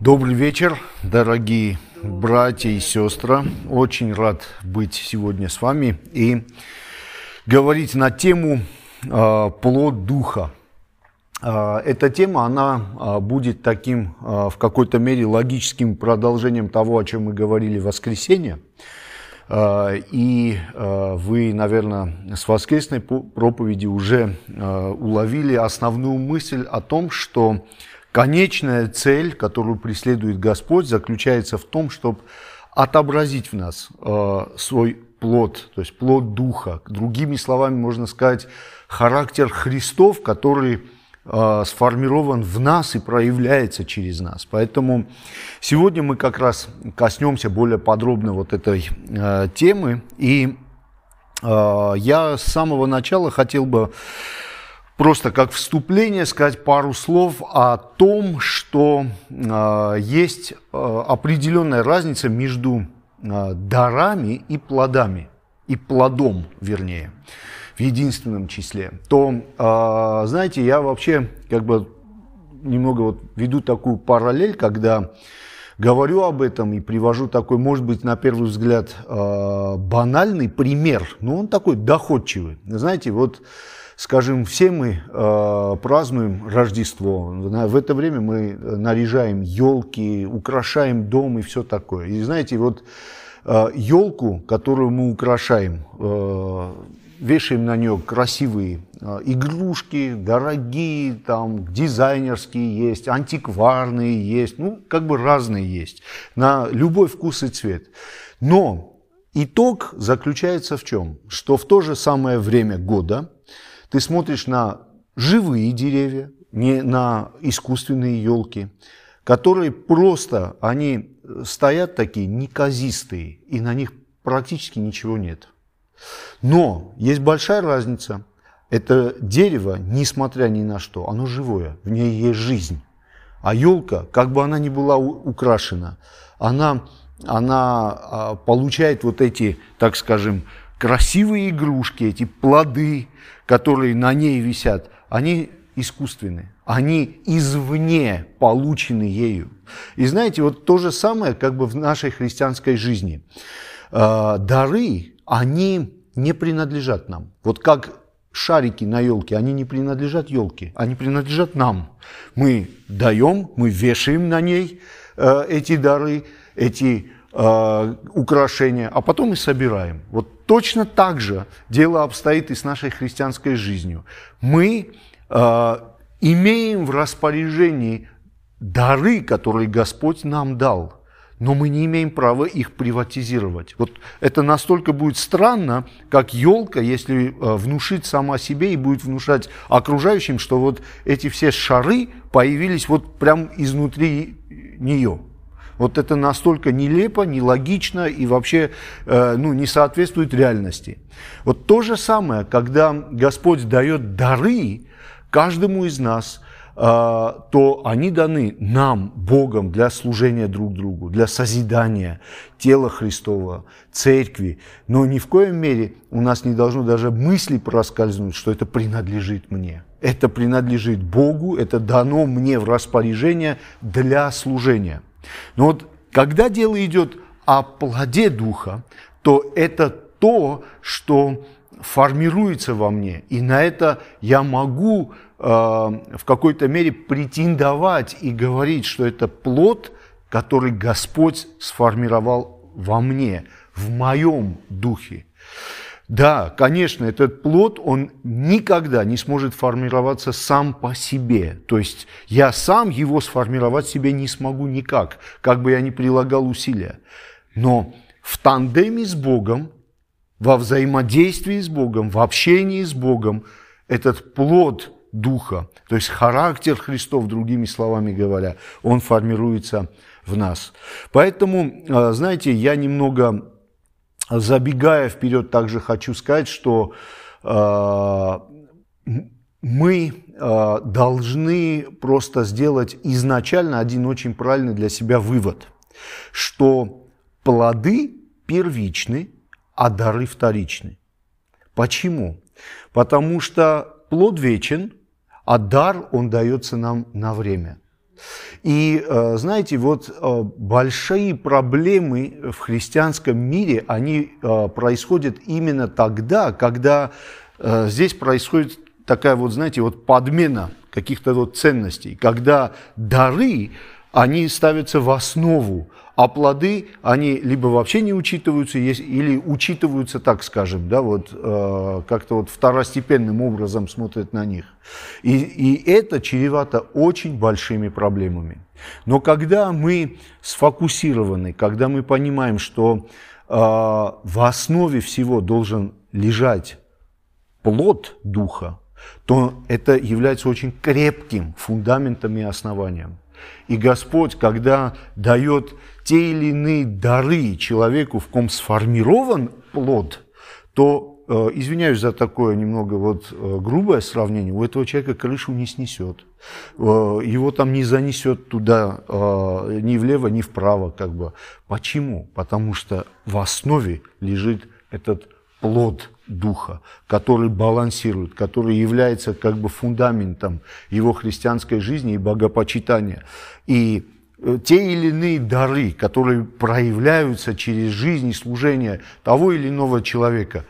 Добрый вечер, дорогие братья и сестры. Очень рад быть сегодня с вами и говорить на тему э, «Плод Духа». Э, эта тема, она э, будет таким, э, в какой-то мере, логическим продолжением того, о чем мы говорили в воскресенье. И вы, наверное, с воскресной проповеди уже уловили основную мысль о том, что Конечная цель, которую преследует Господь, заключается в том, чтобы отобразить в нас э, свой плод, то есть плод Духа. Другими словами, можно сказать, характер Христов, который э, сформирован в нас и проявляется через нас. Поэтому сегодня мы как раз коснемся более подробно вот этой э, темы. И э, я с самого начала хотел бы просто как вступление сказать пару слов о том, что э, есть э, определенная разница между э, дарами и плодами, и плодом, вернее, в единственном числе. То, э, знаете, я вообще как бы немного вот веду такую параллель, когда говорю об этом и привожу такой, может быть, на первый взгляд, э, банальный пример, но он такой доходчивый. Знаете, вот скажем, все мы э, празднуем Рождество. В это время мы наряжаем елки, украшаем дом и все такое. И знаете, вот э, елку, которую мы украшаем, э, вешаем на нее красивые э, игрушки, дорогие, там, дизайнерские есть, антикварные есть, ну, как бы разные есть, на любой вкус и цвет. Но итог заключается в чем? Что в то же самое время года ты смотришь на живые деревья, не на искусственные елки, которые просто, они стоят такие неказистые, и на них практически ничего нет. Но есть большая разница. Это дерево, несмотря ни на что, оно живое, в ней есть жизнь. А елка, как бы она ни была украшена, она, она а, получает вот эти, так скажем, красивые игрушки, эти плоды, которые на ней висят, они искусственные, они извне получены ею. И знаете, вот то же самое как бы в нашей христианской жизни. Э, дары, они не принадлежат нам. Вот как шарики на елке, они не принадлежат елке, они принадлежат нам. Мы даем, мы вешаем на ней э, эти дары, эти э, украшения, а потом и собираем. Вот Точно так же дело обстоит и с нашей христианской жизнью. Мы э, имеем в распоряжении дары, которые Господь нам дал, но мы не имеем права их приватизировать. Вот это настолько будет странно, как елка, если э, внушить сама себе и будет внушать окружающим, что вот эти все шары появились вот прям изнутри нее. Вот это настолько нелепо, нелогично и вообще э, ну, не соответствует реальности. Вот то же самое, когда Господь дает дары каждому из нас, э, то они даны нам, Богом, для служения друг другу, для созидания тела Христова, церкви. Но ни в коем мере у нас не должно даже мысли проскользнуть, что это принадлежит мне. Это принадлежит Богу, это дано мне в распоряжение для служения. Но вот когда дело идет о плоде Духа, то это то, что формируется во мне. И на это я могу э, в какой-то мере претендовать и говорить, что это плод, который Господь сформировал во мне, в моем духе. Да, конечно, этот плод, он никогда не сможет формироваться сам по себе. То есть я сам его сформировать себе не смогу никак, как бы я ни прилагал усилия. Но в тандеме с Богом, во взаимодействии с Богом, в общении с Богом, этот плод Духа, то есть характер Христов, другими словами говоря, он формируется в нас. Поэтому, э, знаете, я немного Забегая вперед, также хочу сказать, что э, мы э, должны просто сделать изначально один очень правильный для себя вывод, что плоды первичны, а дары вторичны. Почему? Потому что плод вечен, а дар, он дается нам на время. И знаете, вот большие проблемы в христианском мире, они происходят именно тогда, когда здесь происходит такая вот, знаете, вот подмена каких-то вот ценностей, когда дары, они ставятся в основу, а плоды, они либо вообще не учитываются, или учитываются, так скажем, да, вот э, как-то вот второстепенным образом смотрят на них. И, и это чревато очень большими проблемами. Но когда мы сфокусированы, когда мы понимаем, что э, в основе всего должен лежать плод Духа, то это является очень крепким фундаментом и основанием. И Господь, когда дает те или иные дары человеку, в ком сформирован плод, то, э, извиняюсь за такое немного вот э, грубое сравнение, у этого человека крышу не снесет. Э, его там не занесет туда ни влево, ни вправо. Как бы. Почему? Потому что в основе лежит этот плод Духа, который балансирует, который является как бы фундаментом его христианской жизни и богопочитания. И э, те или иные дары, которые проявляются через жизнь и служение того или иного человека,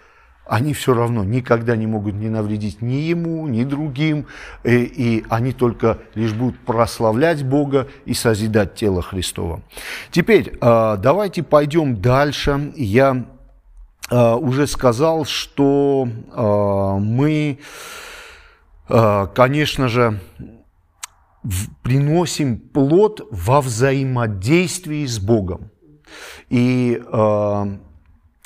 они все равно никогда не могут не навредить ни ему, ни другим, и, э, и они только лишь будут прославлять Бога и созидать тело Христова. Теперь э, давайте пойдем дальше. Я уже сказал, что э, мы, э, конечно же, приносим плод во взаимодействии с Богом. И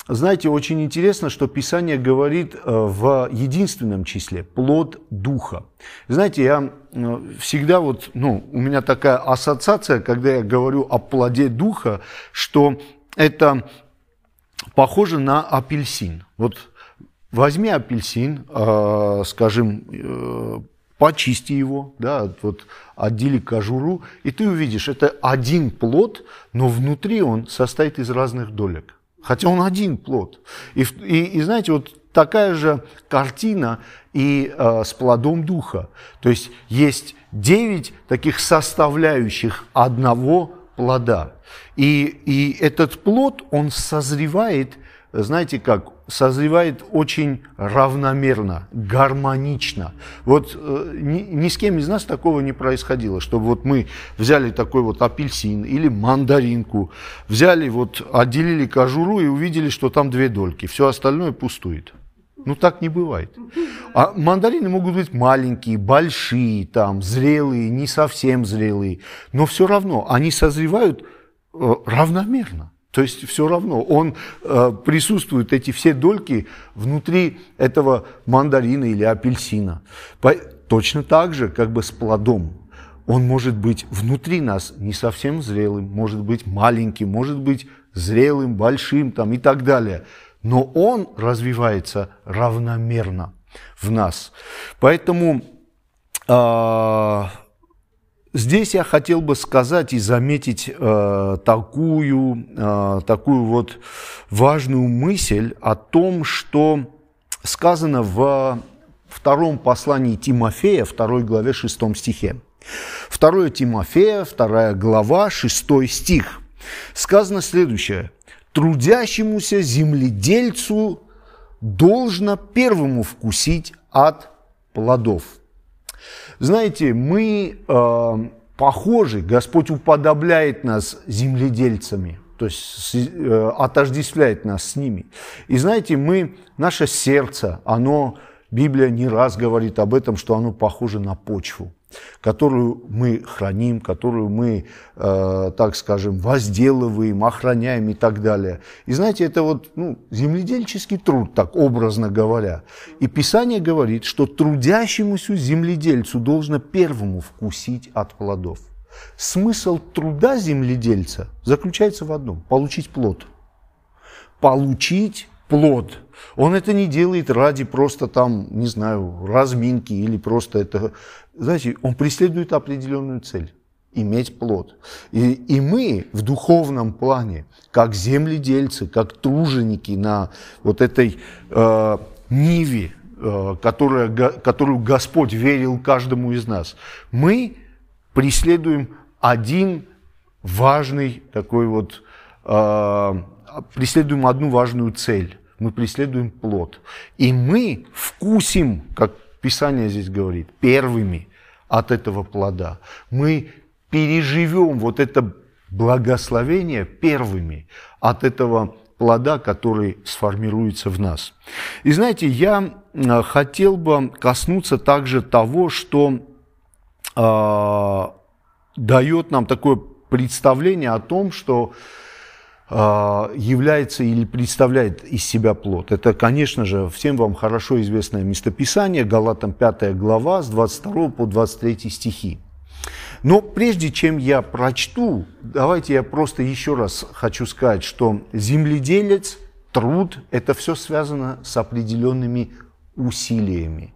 знаете, очень интересно, что Писание говорит в единственном числе – плод Духа. Знаете, я всегда вот, ну, у меня такая ассоциация, когда я говорю о плоде Духа, что это похоже на апельсин. Вот возьми апельсин, э, скажем, э, почисти его, да, вот отдели кожуру, и ты увидишь, это один плод, но внутри он состоит из разных долек. Хотя он один плод. И, и, и знаете, вот такая же картина и э, с плодом духа. То есть есть девять таких составляющих одного плода. И, и этот плод, он созревает, знаете как, созревает очень равномерно, гармонично. Вот э, ни, ни с кем из нас такого не происходило, чтобы вот мы взяли такой вот апельсин или мандаринку, взяли вот, отделили кожуру и увидели, что там две дольки, все остальное пустует. Ну, так не бывает. А мандарины могут быть маленькие, большие, там, зрелые, не совсем зрелые, но все равно они созревают Э, равномерно. То есть все равно он э, присутствует, эти все дольки внутри этого мандарина или апельсина. По, точно так же, как бы с плодом. Он может быть внутри нас не совсем зрелым, может быть маленьким, может быть зрелым, большим там, и так далее. Но он развивается равномерно в нас. Поэтому э, Здесь я хотел бы сказать и заметить э, такую, э, такую вот важную мысль о том, что сказано в втором послании Тимофея, второй главе, шестом стихе. Второе Тимофея, вторая глава, шестой стих. Сказано следующее. «Трудящемуся земледельцу должно первому вкусить от плодов». Знаете, мы э, похожи, Господь уподобляет нас земледельцами, то есть э, отождествляет нас с ними. И знаете, мы, наше сердце, оно, Библия не раз говорит об этом, что оно похоже на почву которую мы храним, которую мы, э, так скажем, возделываем, охраняем и так далее. И знаете, это вот ну, земледельческий труд, так образно говоря. И Писание говорит, что трудящемуся земледельцу должно первому вкусить от плодов. Смысл труда земледельца заключается в одном – получить плод. Получить плод. Он это не делает ради просто там, не знаю, разминки или просто это... Знаете, он преследует определенную цель иметь плод. И, и мы в духовном плане, как земледельцы, как труженики на вот этой э, ниве, э, которая, которую Господь верил каждому из нас, мы преследуем один важный такой вот, э, преследуем одну важную цель. Мы преследуем плод. И мы вкусим, как Писание здесь говорит, первыми от этого плода. Мы переживем вот это благословение первыми от этого плода, который сформируется в нас. И знаете, я э, хотел бы коснуться также того, что э, дает нам такое представление о том, что э, является или представляет из себя плод. Это, конечно же, всем вам хорошо известное местописание, Галатам 5 глава с 22 по 23 стихи. Но прежде чем я прочту, давайте я просто еще раз хочу сказать, что земледелец, труд, это все связано с определенными усилиями.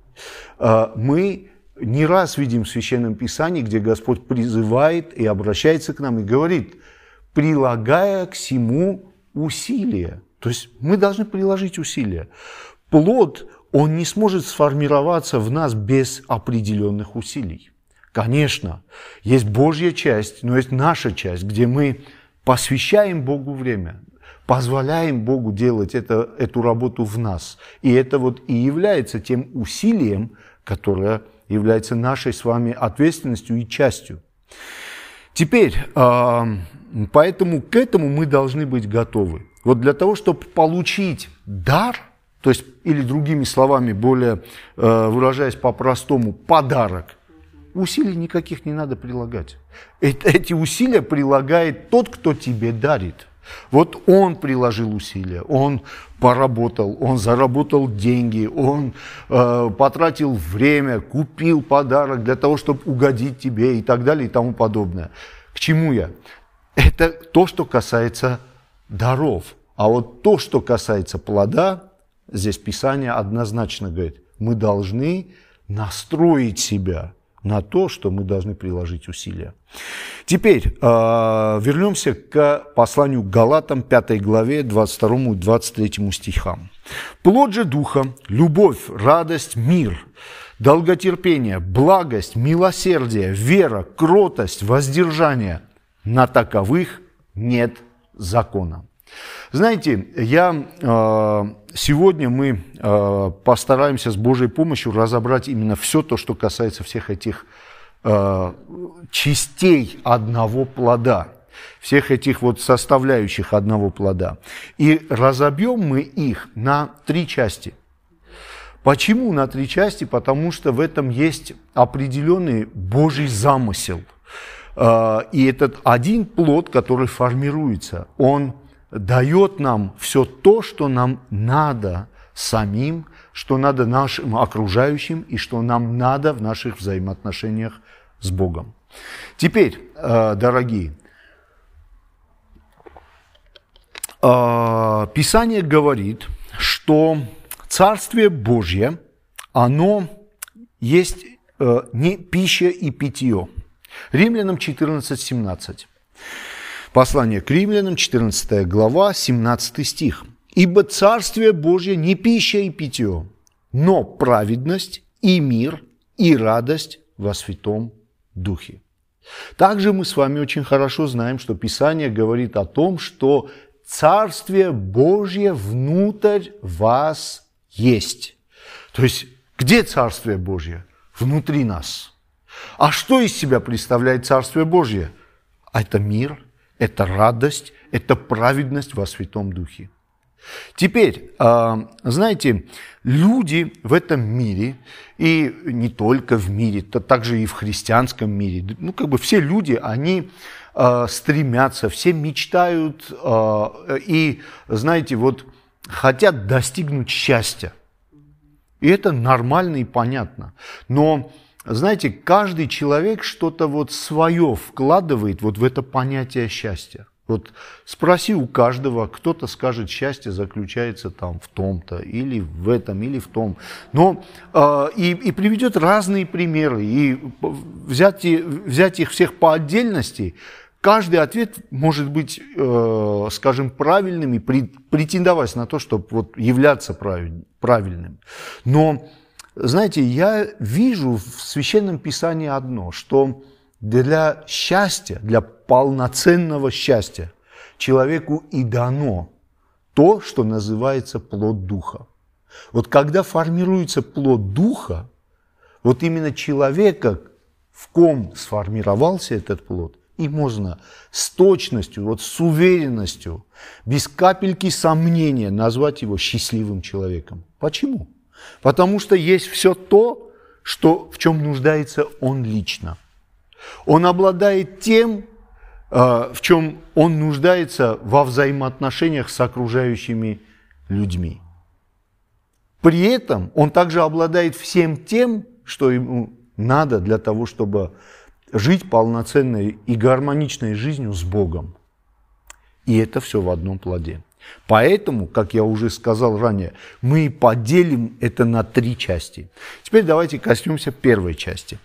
А, мы не раз видим в Священном Писании, где Господь призывает и обращается к нам и говорит, прилагая к всему усилия. То есть мы должны приложить усилия. Плод, он не сможет сформироваться в нас без определенных усилий. Конечно, есть Божья часть, но есть наша часть, где мы посвящаем Богу время, позволяем Богу делать это, эту работу в нас. И это вот и является тем усилием, которое является нашей с вами ответственностью и частью. Теперь, а, поэтому к этому мы должны быть готовы. Вот для того, чтобы получить дар, то есть, или другими словами, более э, выражаясь по-простому, подарок, усилий никаких не надо прилагать. Эти усилия прилагает тот, кто тебе дарит. Вот он приложил усилия, он поработал, он заработал деньги, он э, потратил время, купил подарок для того, чтобы угодить тебе и так далее и тому подобное. К чему я? Это то, что касается даров. А вот то, что касается плода, здесь Писание однозначно говорит, мы должны настроить себя на то, что мы должны приложить усилия. Теперь э, вернемся к посланию Галатам, 5 главе, 22 и 23 стихам. «Плод же Духа – любовь, радость, мир, долготерпение, благость, милосердие, вера, кротость, воздержание. На таковых нет закона». Знаете, я, э, сегодня мы э, постараемся с Божьей помощью разобрать именно все то, что касается всех этих э, частей одного плода, всех этих вот составляющих одного плода. И разобьем мы их на три части. Почему на три части? Потому что в этом есть определенный Божий замысел. И этот один плод, который формируется, он дает нам все то, что нам надо самим, что надо нашим окружающим и что нам надо в наших взаимоотношениях с Богом. Теперь, э, дорогие, э, Писание говорит, что Царствие Божье, оно есть э, не пища и питье. Римлянам 14, 17. Послание к римлянам, 14 глава, 17 стих. «Ибо Царствие Божье не пища и питье, но праведность и мир и радость во Святом Духе». Также мы с вами очень хорошо знаем, что Писание говорит о том, что Царствие Божье внутрь вас есть. То есть, где Царствие Божье? Внутри нас. А что из себя представляет Царствие Божье? Это мир, это радость, это праведность во Святом Духе. Теперь, а, знаете, люди в этом мире, и не только в мире, то также и в христианском мире, ну, как бы все люди, они а, стремятся, все мечтают а, и, знаете, вот хотят достигнуть счастья. И это нормально и понятно. Но знаете, каждый человек что-то вот свое вкладывает вот в это понятие счастья. Вот спроси у каждого, кто-то скажет, счастье заключается там в том-то, или в этом, или в том. Но э, и, и приведет разные примеры, и взять, взять их всех по отдельности, каждый ответ может быть, э, скажем, правильным и претендовать на то, чтобы вот являться правильным. Но знаете, я вижу в Священном Писании одно, что для счастья, для полноценного счастья человеку и дано то, что называется плод духа. Вот когда формируется плод духа, вот именно человека, в ком сформировался этот плод, и можно с точностью, вот с уверенностью, без капельки сомнения назвать его счастливым человеком. Почему? Потому что есть все то, что, в чем нуждается он лично. Он обладает тем, э, в чем он нуждается во взаимоотношениях с окружающими людьми. При этом он также обладает всем тем, что ему надо для того, чтобы жить полноценной и гармоничной жизнью с Богом. И это все в одном плоде. Поэтому, как я уже сказал ранее, мы поделим это на три части. Теперь давайте коснемся первой части.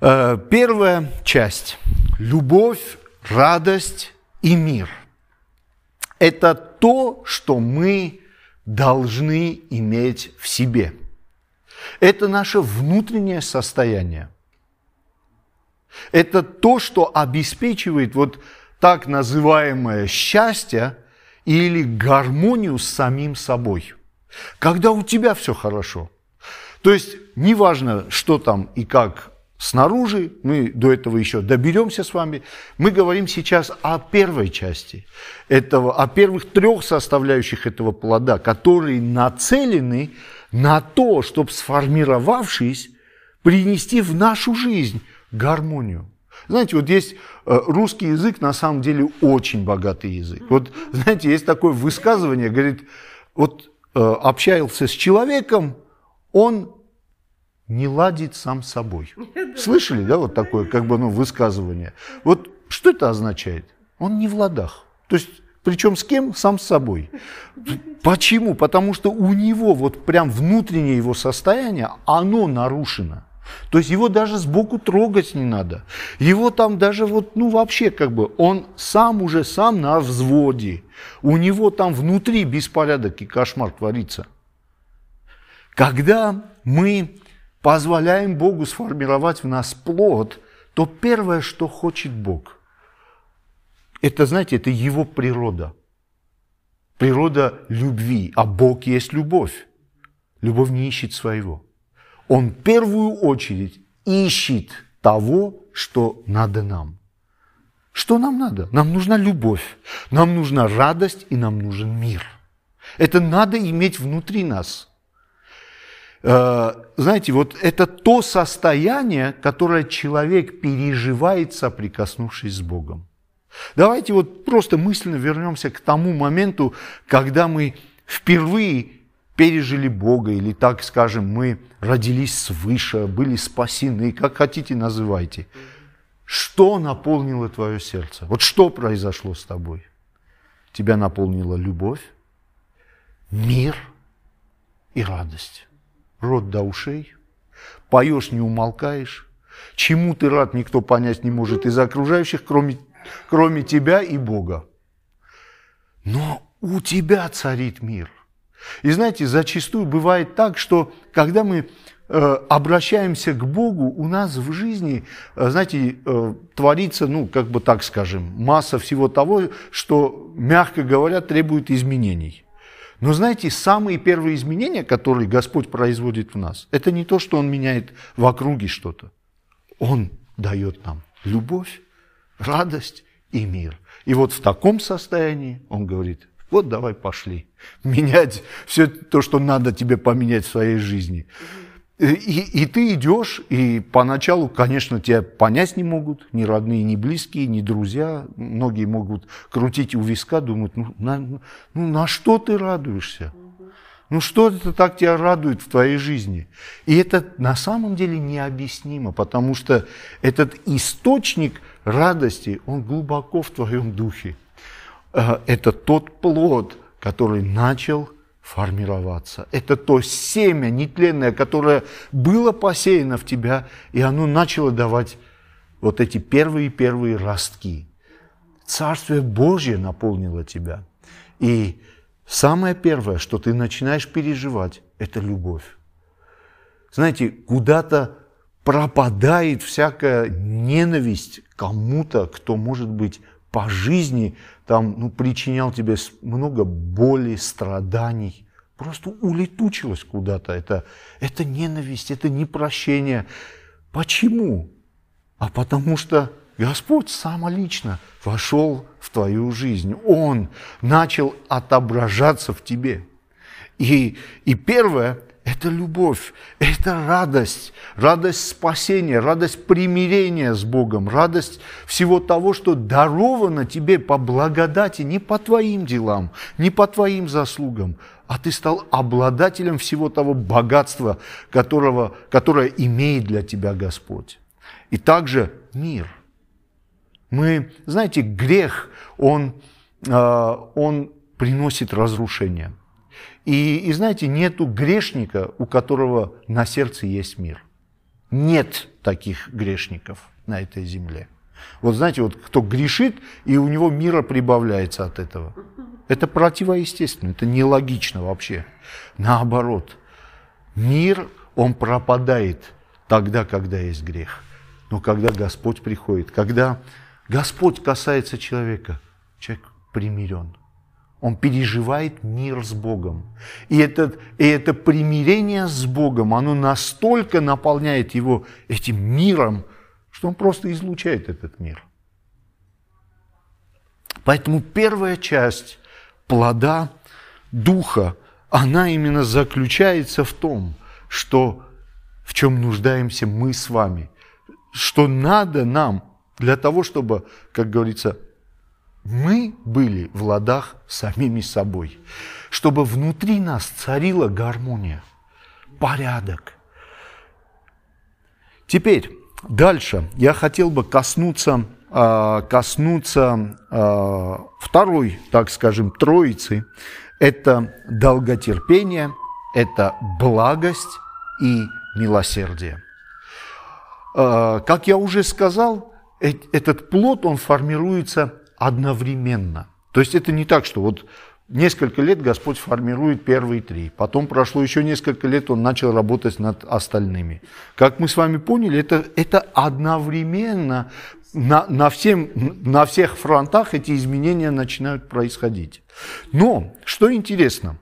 Э, первая часть – любовь, радость и мир. Это то, что мы должны иметь в себе. Это наше внутреннее состояние – это то, что обеспечивает вот так называемое счастье или гармонию с самим собой. Когда у тебя все хорошо. То есть неважно, что там и как снаружи, мы до этого еще доберемся с вами. Мы говорим сейчас о первой части этого, о первых трех составляющих этого плода, которые нацелены на то, чтобы сформировавшись, принести в нашу жизнь гармонию. Знаете, вот есть э, русский язык на самом деле очень богатый язык. Вот, знаете, есть такое высказывание, говорит, вот э, общался с человеком, он не ладит сам собой. Слышали, да, вот такое, как бы, ну, высказывание? Вот что это означает? Он не в ладах. То есть, причем с кем? Сам с собой. Почему? Потому что у него вот прям внутреннее его состояние, оно нарушено. То есть его даже сбоку трогать не надо. Его там даже вот, ну вообще как бы, он сам уже сам на взводе. У него там внутри беспорядок и кошмар творится. Когда мы позволяем Богу сформировать в нас плод, то первое, что хочет Бог, это, знаете, это его природа. Природа любви, а Бог есть любовь. Любовь не ищет своего он в первую очередь ищет того, что надо нам. Что нам надо? Нам нужна любовь, нам нужна радость и нам нужен мир. Это надо иметь внутри нас. Э, знаете, вот это то состояние, которое человек переживает, соприкоснувшись с Богом. Давайте вот просто мысленно вернемся к тому моменту, когда мы впервые пережили Бога, или так скажем, мы родились свыше, были спасены, как хотите называйте. Что наполнило твое сердце? Вот что произошло с тобой? Тебя наполнила любовь, мир и радость. Рот до ушей, поешь, не умолкаешь. Чему ты рад, никто понять не может из окружающих, кроме, кроме тебя и Бога. Но у тебя царит мир. И знаете, зачастую бывает так, что когда мы э, обращаемся к Богу, у нас в жизни, э, знаете, э, творится, ну, как бы так скажем, масса всего того, что, мягко говоря, требует изменений. Но знаете, самые первые изменения, которые Господь производит в нас, это не то, что Он меняет в округе что-то. Он дает нам любовь, радость и мир. И вот в таком состоянии Он говорит, вот давай пошли. Менять все то, что надо тебе поменять в своей жизни. И, и ты идешь, и поначалу, конечно, тебя понять не могут, ни родные, ни близкие, ни друзья. Многие могут крутить у виска, думать, ну на, ну, на что ты радуешься? Ну что это так тебя радует в твоей жизни? И это на самом деле необъяснимо, потому что этот источник радости, он глубоко в твоем духе. Э, это тот плод, который начал формироваться. Это то семя нетленное, которое было посеяно в тебя, и оно начало давать вот эти первые-первые ростки. Царствие Божье наполнило тебя. И самое первое, что ты начинаешь переживать, это любовь. Знаете, куда-то пропадает всякая ненависть кому-то, кто, может быть, по жизни там, ну, причинял тебе много боли, страданий. Просто улетучилось куда-то. Это, это ненависть, это непрощение. Почему? А потому что Господь сам лично вошел в твою жизнь. Он начал отображаться в тебе. И, и первое, это любовь, это радость, радость спасения, радость примирения с Богом, радость всего того, что даровано тебе по благодати, не по твоим делам, не по твоим заслугам, а ты стал обладателем всего того богатства, которого, которое имеет для тебя Господь. И также мир. Мы, знаете, грех, он, а, он приносит разрушение. И, и знаете, нету грешника, у которого на сердце есть мир. Нет таких грешников на этой земле. Вот знаете, вот кто грешит, и у него мира прибавляется от этого. Это противоестественно, это нелогично вообще. Наоборот, мир, он пропадает тогда, когда есть грех. Но когда Господь приходит, когда Господь касается человека, человек примирен. Он переживает мир с Богом. И, этот, и это примирение с Богом, оно настолько наполняет его этим миром, что он просто излучает этот мир. Поэтому первая часть плода Духа, она именно заключается в том, что в чем нуждаемся мы с вами, что надо нам для того, чтобы, как говорится, мы были в ладах самими собой, чтобы внутри нас царила гармония, порядок. Теперь дальше я хотел бы коснуться, а, коснуться а, второй, так скажем, троицы. Это долготерпение, это благость и милосердие. А, как я уже сказал, этот плод, он формируется одновременно. То есть это не так, что вот несколько лет Господь формирует первые три, потом прошло еще несколько лет, Он начал работать над остальными. Как мы с вами поняли, это, это одновременно на, на, всем, на всех фронтах эти изменения начинают происходить. Но, что интересно,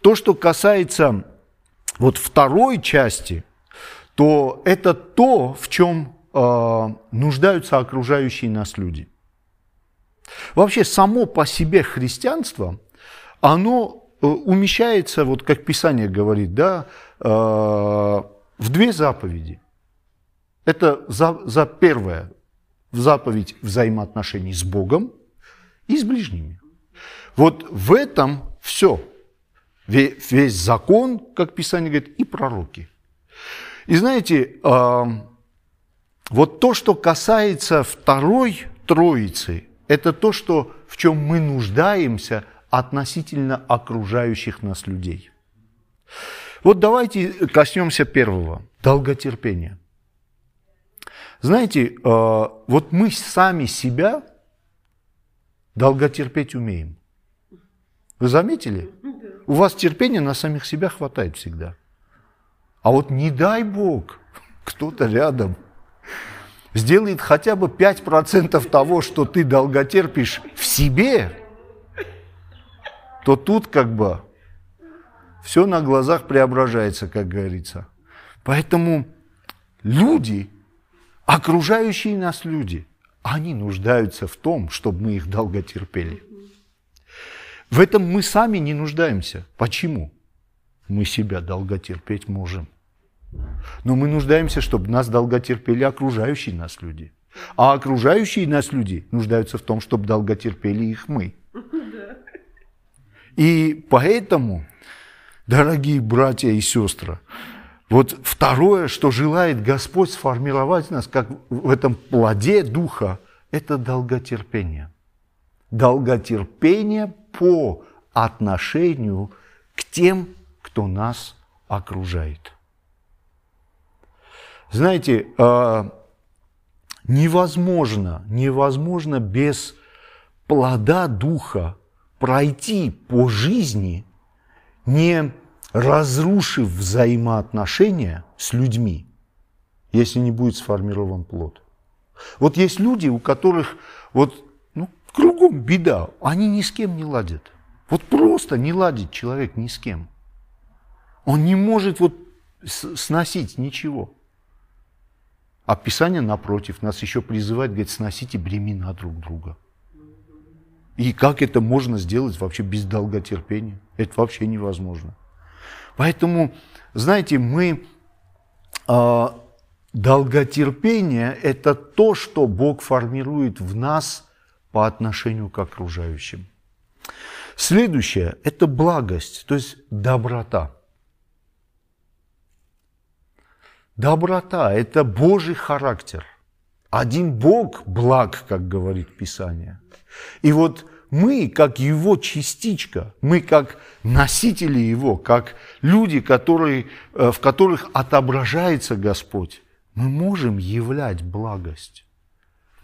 то, что касается вот второй части, то это то, в чем э, нуждаются окружающие нас люди. Вообще само по себе христианство, оно э, умещается, вот как Писание говорит, да, э, в две заповеди. Это за, за первое, в заповедь взаимоотношений с Богом и с ближними. Вот в этом все. Весь закон, как Писание говорит, и пророки. И знаете, э, вот то, что касается второй Троицы, это то, что, в чем мы нуждаемся относительно окружающих нас людей. Вот давайте коснемся первого – долготерпения. Знаете, э, вот мы сами себя долготерпеть умеем. Вы заметили? У вас терпения на самих себя хватает всегда. А вот не дай Бог, кто-то рядом – сделает хотя бы 5% того, что ты долготерпишь в себе, то тут как бы все на глазах преображается, как говорится. Поэтому люди, окружающие нас люди, они нуждаются в том, чтобы мы их долго терпели. В этом мы сами не нуждаемся. Почему? Мы себя долго терпеть можем. Но мы нуждаемся, чтобы нас долготерпели окружающие нас люди. А окружающие нас люди нуждаются в том, чтобы долготерпели их мы. И поэтому, дорогие братья и сестры, вот второе, что желает Господь сформировать нас, как в этом плоде Духа, это долготерпение. Долготерпение по отношению к тем, кто нас окружает. Знаете, а, невозможно, невозможно без плода Духа пройти по жизни, не разрушив взаимоотношения с людьми если не будет сформирован плод. Вот есть люди, у которых вот, ну, кругом беда, они ни с кем не ладят. Вот просто не ладит человек ни с кем. Он не может вот сносить ничего. А Писание, напротив, нас еще призывает, говорит, сносите бремена друг друга. И как это можно сделать вообще без долготерпения? Это вообще невозможно. Поэтому, знаете, мы... Э, долготерпение – это то, что Бог формирует в нас по отношению к окружающим. Следующее – это благость, то есть доброта. Доброта – это Божий характер. Один Бог благ, как говорит Писание. И вот мы, как Его частичка, мы как носители Его, как люди, которые, э, в которых отображается Господь, мы можем являть благость.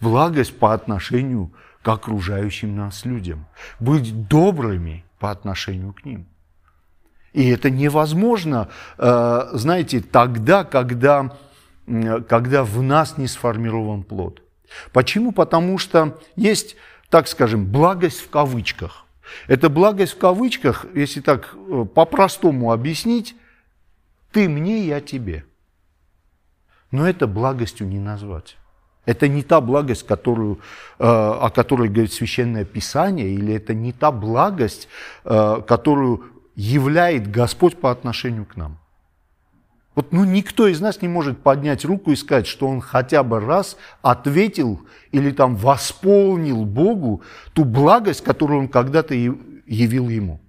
Благость по отношению к окружающим нас людям. Быть добрыми по отношению к ним. И это невозможно, э, знаете, тогда, когда, когда в нас не сформирован плод. Почему? Потому что есть, так скажем, благость в кавычках. Это благость в кавычках, если так э, по-простому объяснить, ты мне, я тебе. Но это благостью не назвать. Это не та благость, которую, э, о которой говорит Священное Писание, или это не та благость, которую являет Господь по отношению к нам. Вот ну, никто из нас не может поднять руку и сказать, что он хотя бы раз ответил или там восполнил Богу ту благость, которую он когда-то явил ему.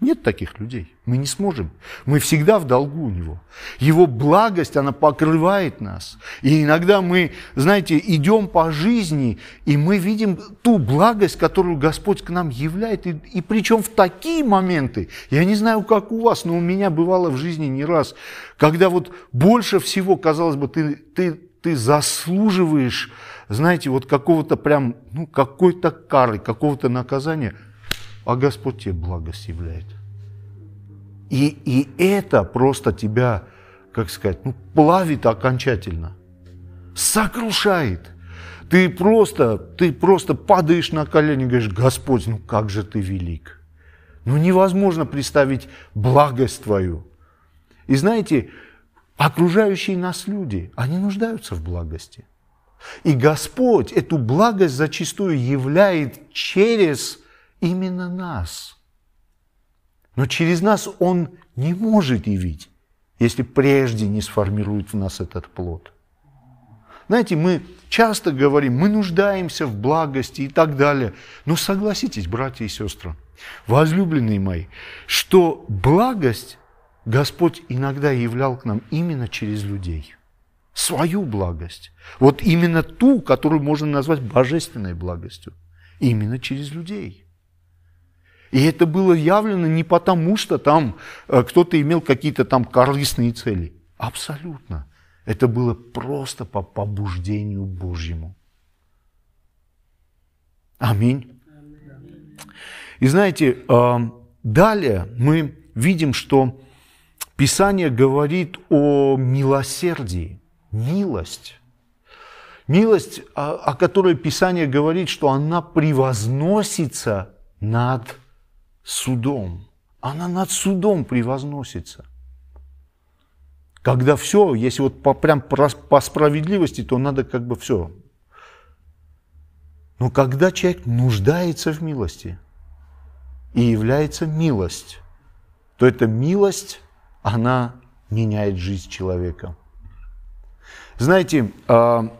Нет таких людей. Мы не сможем. Мы всегда в долгу у Него. Его благость, она покрывает нас. И иногда мы, знаете, идем по жизни, и мы видим ту благость, которую Господь к нам являет. И, и причем в такие моменты, я не знаю, как у вас, но у меня бывало в жизни не раз, когда вот больше всего, казалось бы, ты, ты, ты заслуживаешь, знаете, вот какого-то прям, ну, какой-то кары, какого-то наказания – а Господь тебе благость являет. И, и это просто тебя, как сказать, ну, плавит окончательно, сокрушает. Ты просто, ты просто падаешь на колени и говоришь, Господь, ну как же ты велик. Ну невозможно представить благость Твою. И знаете, окружающие нас люди, они нуждаются в благости. И Господь эту благость зачастую являет через именно нас. Но через нас Он не может явить, если прежде не сформирует в нас этот плод. Знаете, мы часто говорим, мы нуждаемся в благости и так далее. Но согласитесь, братья и сестры, возлюбленные мои, что благость Господь иногда являл к нам именно через людей. Свою благость. Вот именно ту, которую можно назвать божественной благостью. Именно через людей. И это было явлено не потому, что там э, кто-то имел какие-то там корыстные цели. Абсолютно. Это было просто по побуждению Божьему. Аминь. И знаете, э, далее мы видим, что Писание говорит о милосердии, милость. Милость, о которой Писание говорит, что она превозносится над судом. Она над судом превозносится. Когда все, если вот по, прям по, справедливости, то надо как бы все. Но когда человек нуждается в милости и является милость, то эта милость, она меняет жизнь человека. Знаете, а,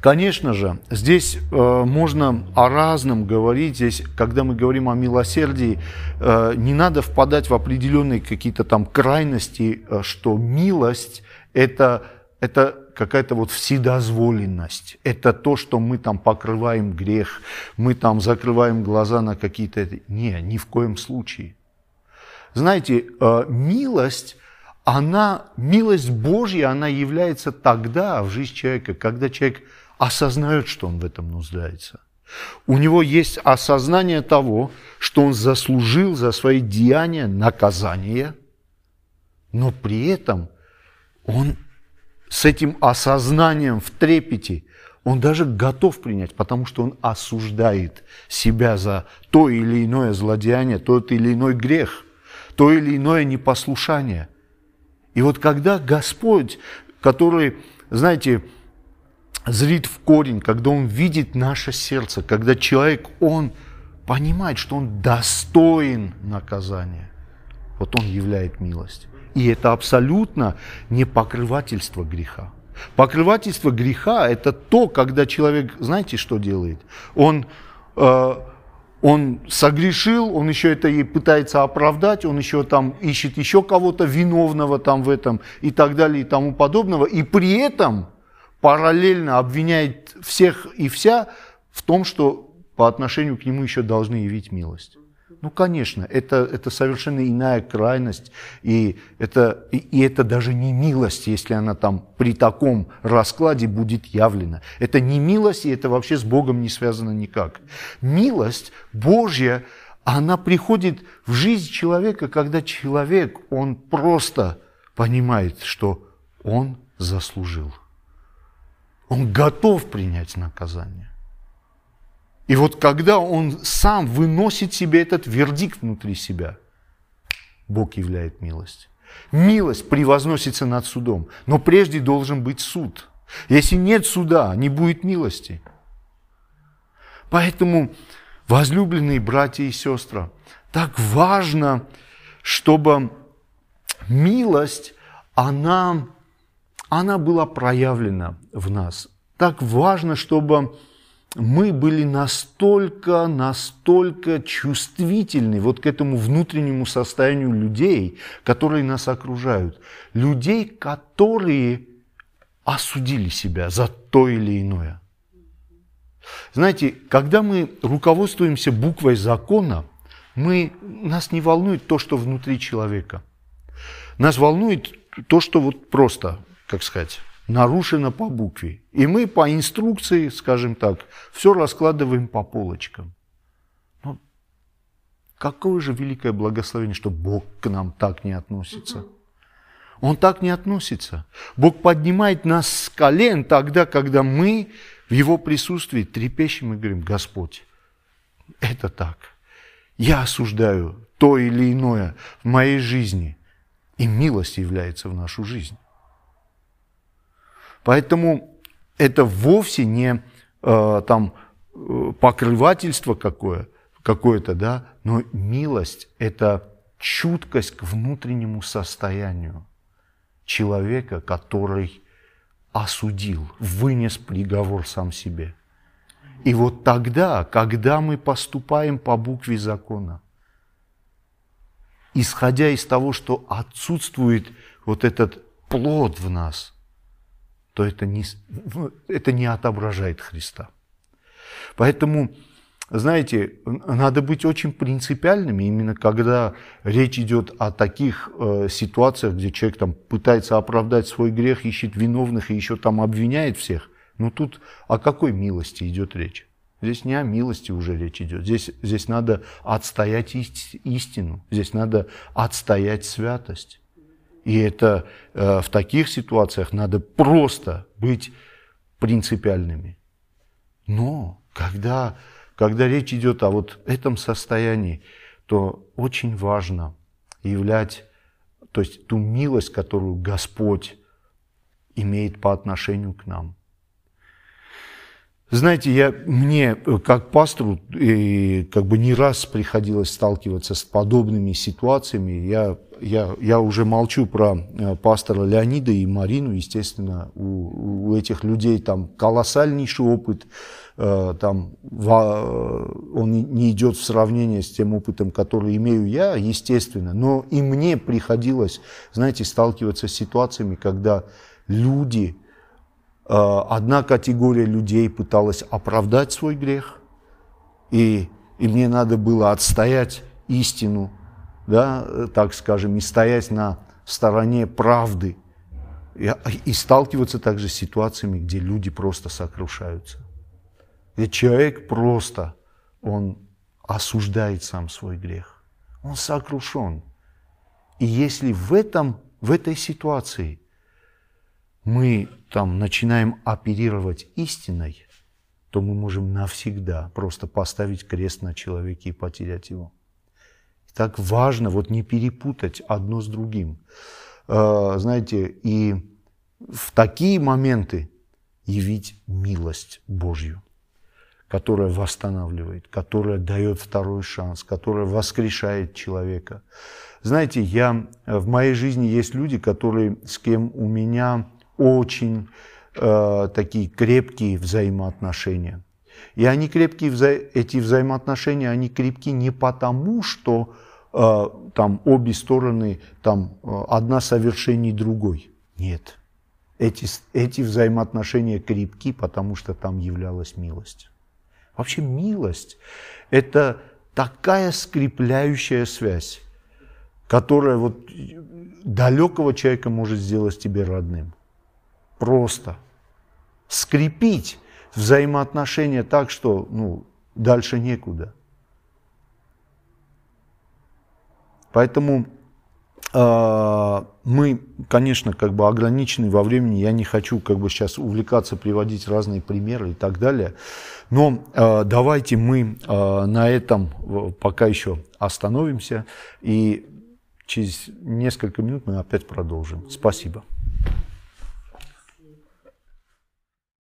Конечно же, здесь э, можно о разном говорить. Здесь, когда мы говорим о милосердии, э, не надо впадать в определенные какие-то там крайности, э, что милость это, это какая-то вот вседозволенность. Это то, что мы там покрываем грех, мы там закрываем глаза на какие-то... Не, ни в коем случае. Знаете, э, милость она, милость Божья, она является тогда в жизни человека, когда человек осознает, что он в этом нуждается. У него есть осознание того, что он заслужил за свои деяния наказание, но при этом он с этим осознанием в трепете, он даже готов принять, потому что он осуждает себя за то или иное злодеяние, тот или иной грех, то или иное непослушание. И вот когда Господь, который, знаете, зрит в корень, когда Он видит наше сердце, когда человек, он понимает, что он достоин наказания, вот он являет милость. И это абсолютно не покрывательство греха. Покрывательство греха – это то, когда человек, знаете, что делает? Он, э, он согрешил, он еще это и пытается оправдать, он еще там ищет еще кого-то виновного там в этом и так далее и тому подобного. И при этом параллельно обвиняет всех и вся в том, что по отношению к нему еще должны явить милость. Ну, конечно, это, это совершенно иная крайность, и это, и, и это даже не милость, если она там при таком раскладе будет явлена. Это не милость, и это вообще с Богом не связано никак. Милость Божья, она приходит в жизнь человека, когда человек, он просто понимает, что он заслужил. Он готов принять наказание. И вот когда он сам выносит себе этот вердикт внутри себя, Бог являет милость. Милость превозносится над судом, но прежде должен быть суд. Если нет суда, не будет милости. Поэтому, возлюбленные братья и сестры, так важно, чтобы милость, она, она была проявлена в нас. Так важно, чтобы мы были настолько, настолько чувствительны вот к этому внутреннему состоянию людей, которые нас окружают. Людей, которые осудили себя за то или иное. Знаете, когда мы руководствуемся буквой закона, мы, нас не волнует то, что внутри человека. Нас волнует то, что вот просто, как сказать, нарушено по букве. И мы по инструкции, скажем так, все раскладываем по полочкам. Но какое же великое благословение, что Бог к нам так не относится. Он так не относится. Бог поднимает нас с колен тогда, когда мы в Его присутствии трепещем и говорим, Господь, это так. Я осуждаю то или иное в моей жизни, и милость является в нашу жизнь. Поэтому это вовсе не э, там э, покрывательство какое, какое-то, да, но милость – это чуткость к внутреннему состоянию человека, который осудил, вынес приговор сам себе. И вот тогда, когда мы поступаем по букве закона, исходя из того, что отсутствует вот этот плод в нас – то это не, ну, это не отображает Христа. Поэтому, знаете, надо быть очень принципиальными, именно когда речь идет о таких э, ситуациях, где человек там пытается оправдать свой грех, ищет виновных и еще там обвиняет всех. Но тут о какой милости идет речь? Здесь не о милости уже речь идет. Здесь, здесь надо отстоять истину. Здесь надо отстоять святость. И это э, в таких ситуациях надо просто быть принципиальными. Но когда, когда речь идет о вот этом состоянии, то очень важно являть, то есть ту милость, которую Господь имеет по отношению к нам. Знаете, я, мне э, как пастору и как бы не раз приходилось сталкиваться с подобными ситуациями. Я, я, я уже молчу про э, пастора Леонида и Марину. Естественно, у, у этих людей там колоссальнейший опыт. Э, там, он не идет в сравнение с тем опытом, который имею я, естественно. Но и мне приходилось, знаете, сталкиваться с ситуациями, когда люди Э, одна категория людей пыталась оправдать свой грех, и, и мне надо было отстоять истину, да, так скажем, и стоять на стороне правды, и, и сталкиваться также с ситуациями, где люди просто сокрушаются. Где человек просто, он осуждает сам свой грех. Он сокрушен. И если в, этом, в этой ситуации – мы там начинаем оперировать истиной, то мы можем навсегда просто поставить крест на человеке и потерять его. Так важно вот не перепутать одно с другим. Э, знаете, и в такие моменты явить милость Божью, которая восстанавливает, которая дает второй шанс, которая воскрешает человека. Знаете, я, в моей жизни есть люди, которые, с кем у меня очень э, такие крепкие взаимоотношения. И они крепкие, эти взаимоотношения, они крепки не потому, что Э, там обе стороны, там э, одна совершенней другой. Нет. Эти, эти взаимоотношения крепки, потому что там являлась милость. Вообще милость – это такая скрепляющая связь, которая вот далекого человека может сделать тебе родным. Просто скрепить взаимоотношения так, что ну, дальше некуда. Поэтому э, мы, конечно, как бы ограничены во времени. Я не хочу как бы сейчас увлекаться, приводить разные примеры и так далее. Но э, давайте мы э, на этом пока еще остановимся. И через несколько минут мы опять продолжим. Спасибо.